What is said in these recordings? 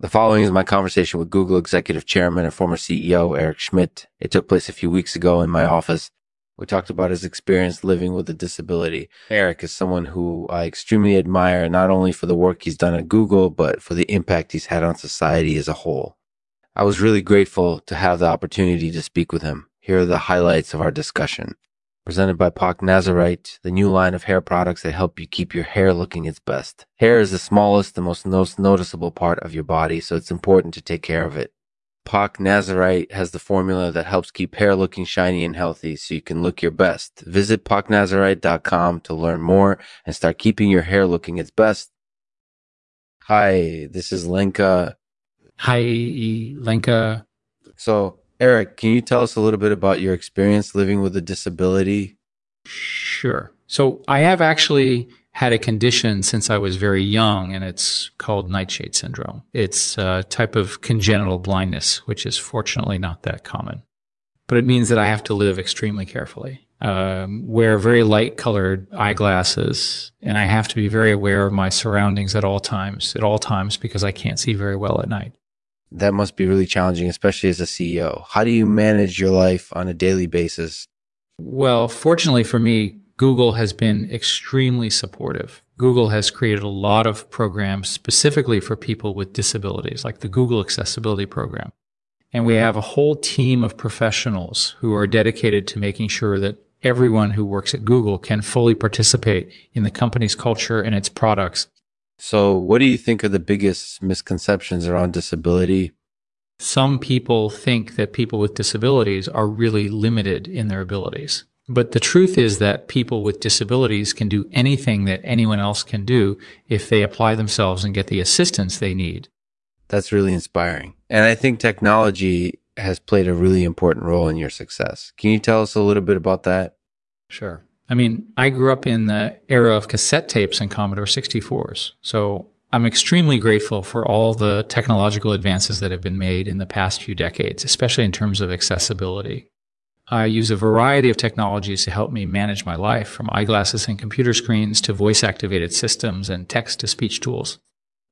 The following is my conversation with Google Executive Chairman and former CEO Eric Schmidt. It took place a few weeks ago in my office. We talked about his experience living with a disability. Eric is someone who I extremely admire, not only for the work he's done at Google, but for the impact he's had on society as a whole. I was really grateful to have the opportunity to speak with him. Here are the highlights of our discussion. Presented by POC Nazarite, the new line of hair products that help you keep your hair looking its best. Hair is the smallest and most noticeable part of your body, so it's important to take care of it. POC Nazarite has the formula that helps keep hair looking shiny and healthy so you can look your best. Visit POCNazarite.com to learn more and start keeping your hair looking its best. Hi, this is Lenka. Hi, Lenka. So, Eric, can you tell us a little bit about your experience living with a disability? Sure. So I have actually had a condition since I was very young, and it's called nightshade syndrome. It's a type of congenital blindness, which is fortunately not that common. But it means that I have to live extremely carefully, um, wear very light colored eyeglasses, and I have to be very aware of my surroundings at all times, at all times, because I can't see very well at night. That must be really challenging, especially as a CEO. How do you manage your life on a daily basis? Well, fortunately for me, Google has been extremely supportive. Google has created a lot of programs specifically for people with disabilities, like the Google Accessibility Program. And we have a whole team of professionals who are dedicated to making sure that everyone who works at Google can fully participate in the company's culture and its products so, what do you think are the biggest misconceptions around disability? Some people think that people with disabilities are really limited in their abilities. But the truth is that people with disabilities can do anything that anyone else can do if they apply themselves and get the assistance they need. That's really inspiring. And I think technology has played a really important role in your success. Can you tell us a little bit about that? Sure. I mean, I grew up in the era of cassette tapes and Commodore 64s. So I'm extremely grateful for all the technological advances that have been made in the past few decades, especially in terms of accessibility. I use a variety of technologies to help me manage my life, from eyeglasses and computer screens to voice activated systems and text to speech tools.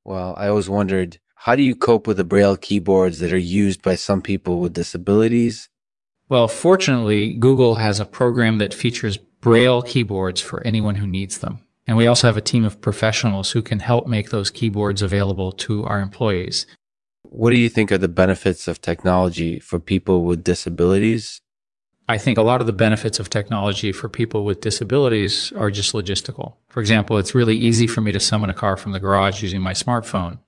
Well, I always wondered how do you cope with the braille keyboards that are used by some people with disabilities? Well, fortunately, Google has a program that features Braille keyboards for anyone who needs them. And we also have a team of professionals who can help make those keyboards available to our employees. What do you think are the benefits of technology for people with disabilities? I think a lot of the benefits of technology for people with disabilities are just logistical. For example, it's really easy for me to summon a car from the garage using my smartphone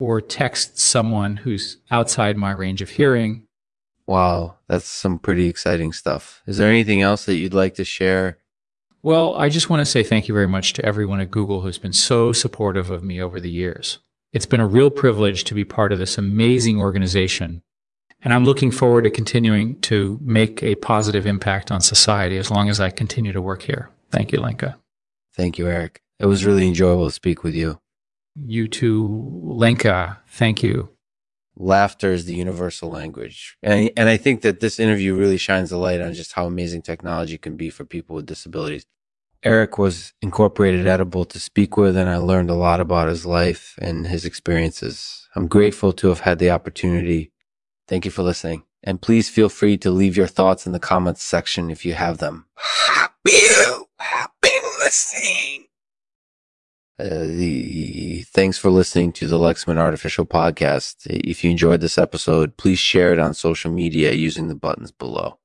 or text someone who's outside my range of hearing Wow, that's some pretty exciting stuff. Is there anything else that you'd like to share? Well, I just want to say thank you very much to everyone at Google who's been so supportive of me over the years. It's been a real privilege to be part of this amazing organization. And I'm looking forward to continuing to make a positive impact on society as long as I continue to work here. Thank you, Lenka. Thank you, Eric. It was really enjoyable to speak with you. You too, Lenka. Thank you laughter is the universal language. And, and I think that this interview really shines a light on just how amazing technology can be for people with disabilities. Eric was incorporated edible to speak with, and I learned a lot about his life and his experiences. I'm grateful to have had the opportunity. Thank you for listening. And please feel free to leave your thoughts in the comments section if you have them. Happy, happy listening. Uh, the thanks for listening to the Lexman Artificial Podcast. If you enjoyed this episode, please share it on social media using the buttons below.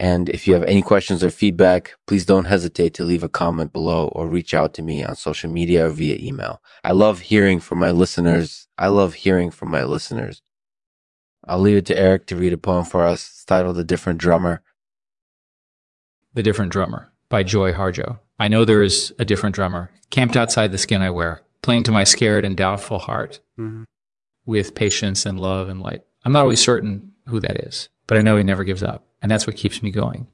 And if you have any questions or feedback, please don't hesitate to leave a comment below or reach out to me on social media or via email. I love hearing from my listeners. I love hearing from my listeners. I'll leave it to Eric to read a poem for us. It's titled The Different Drummer. The Different Drummer by Joy Harjo. I know there is a different drummer, camped outside the skin I wear, playing to my scared and doubtful heart mm-hmm. with patience and love and light. I'm not always certain who that is, but I know he never gives up. And that's what keeps me going.